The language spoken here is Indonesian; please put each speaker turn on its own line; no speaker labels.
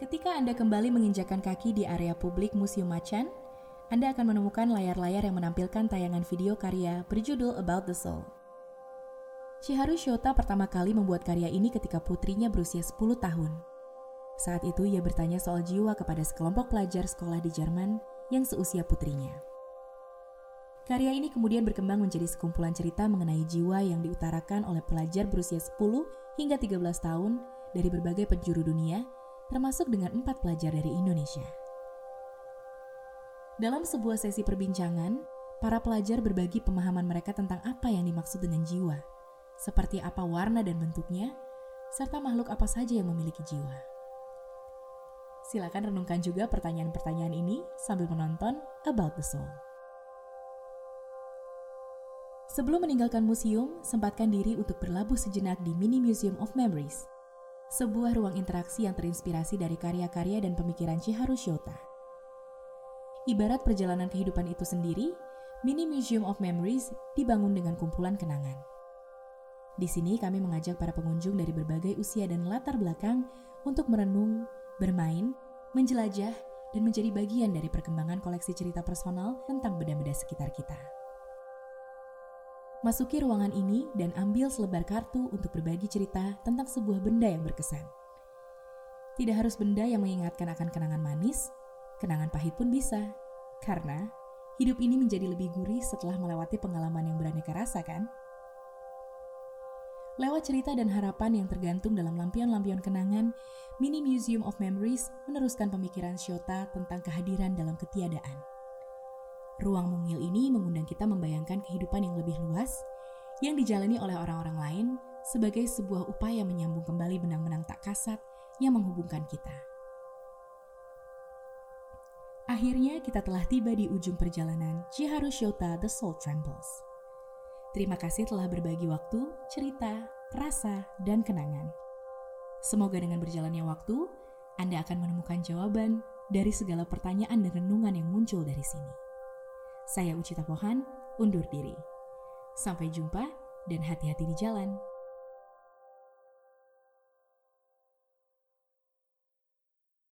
Ketika Anda kembali menginjakan kaki di area publik Museum Macan, Anda akan menemukan layar-layar yang menampilkan tayangan video karya berjudul About the Soul. Chiharu Shota pertama kali membuat karya ini ketika putrinya berusia 10 tahun. Saat itu ia bertanya soal jiwa kepada sekelompok pelajar sekolah di Jerman yang seusia putrinya. Karya ini kemudian berkembang menjadi sekumpulan cerita mengenai jiwa yang diutarakan oleh pelajar berusia 10 hingga 13 tahun dari berbagai penjuru dunia termasuk dengan empat pelajar dari Indonesia. Dalam sebuah sesi perbincangan, para pelajar berbagi pemahaman mereka tentang apa yang dimaksud dengan jiwa, seperti apa warna dan bentuknya, serta makhluk apa saja yang memiliki jiwa. Silakan renungkan juga pertanyaan-pertanyaan ini sambil menonton About the Soul. Sebelum meninggalkan museum, sempatkan diri untuk berlabuh sejenak di Mini Museum of Memories – sebuah ruang interaksi yang terinspirasi dari karya-karya dan pemikiran Chiharu Shota. Ibarat perjalanan kehidupan itu sendiri, Mini Museum of Memories dibangun dengan kumpulan kenangan. Di sini kami mengajak para pengunjung dari berbagai usia dan latar belakang untuk merenung, bermain, menjelajah, dan menjadi bagian dari perkembangan koleksi cerita personal tentang benda-benda sekitar kita. Masuki ruangan ini dan ambil selebar kartu untuk berbagi cerita tentang sebuah benda yang berkesan. Tidak harus benda yang mengingatkan akan kenangan manis, kenangan pahit pun bisa. Karena hidup ini menjadi lebih gurih setelah melewati pengalaman yang beraneka rasa kan? Lewat cerita dan harapan yang tergantung dalam lampion-lampion kenangan, Mini Museum of Memories meneruskan pemikiran Shota tentang kehadiran dalam ketiadaan. Ruang mungil ini mengundang kita membayangkan kehidupan yang lebih luas yang dijalani oleh orang-orang lain sebagai sebuah upaya menyambung kembali benang-benang tak kasat yang menghubungkan kita. Akhirnya kita telah tiba di ujung perjalanan Chiharu Shota The Soul Trembles. Terima kasih telah berbagi waktu, cerita, rasa, dan kenangan. Semoga dengan berjalannya waktu, Anda akan menemukan jawaban dari segala pertanyaan dan renungan yang muncul dari sini. Saya Ucita Pohan, undur diri. Sampai jumpa dan hati-hati di jalan.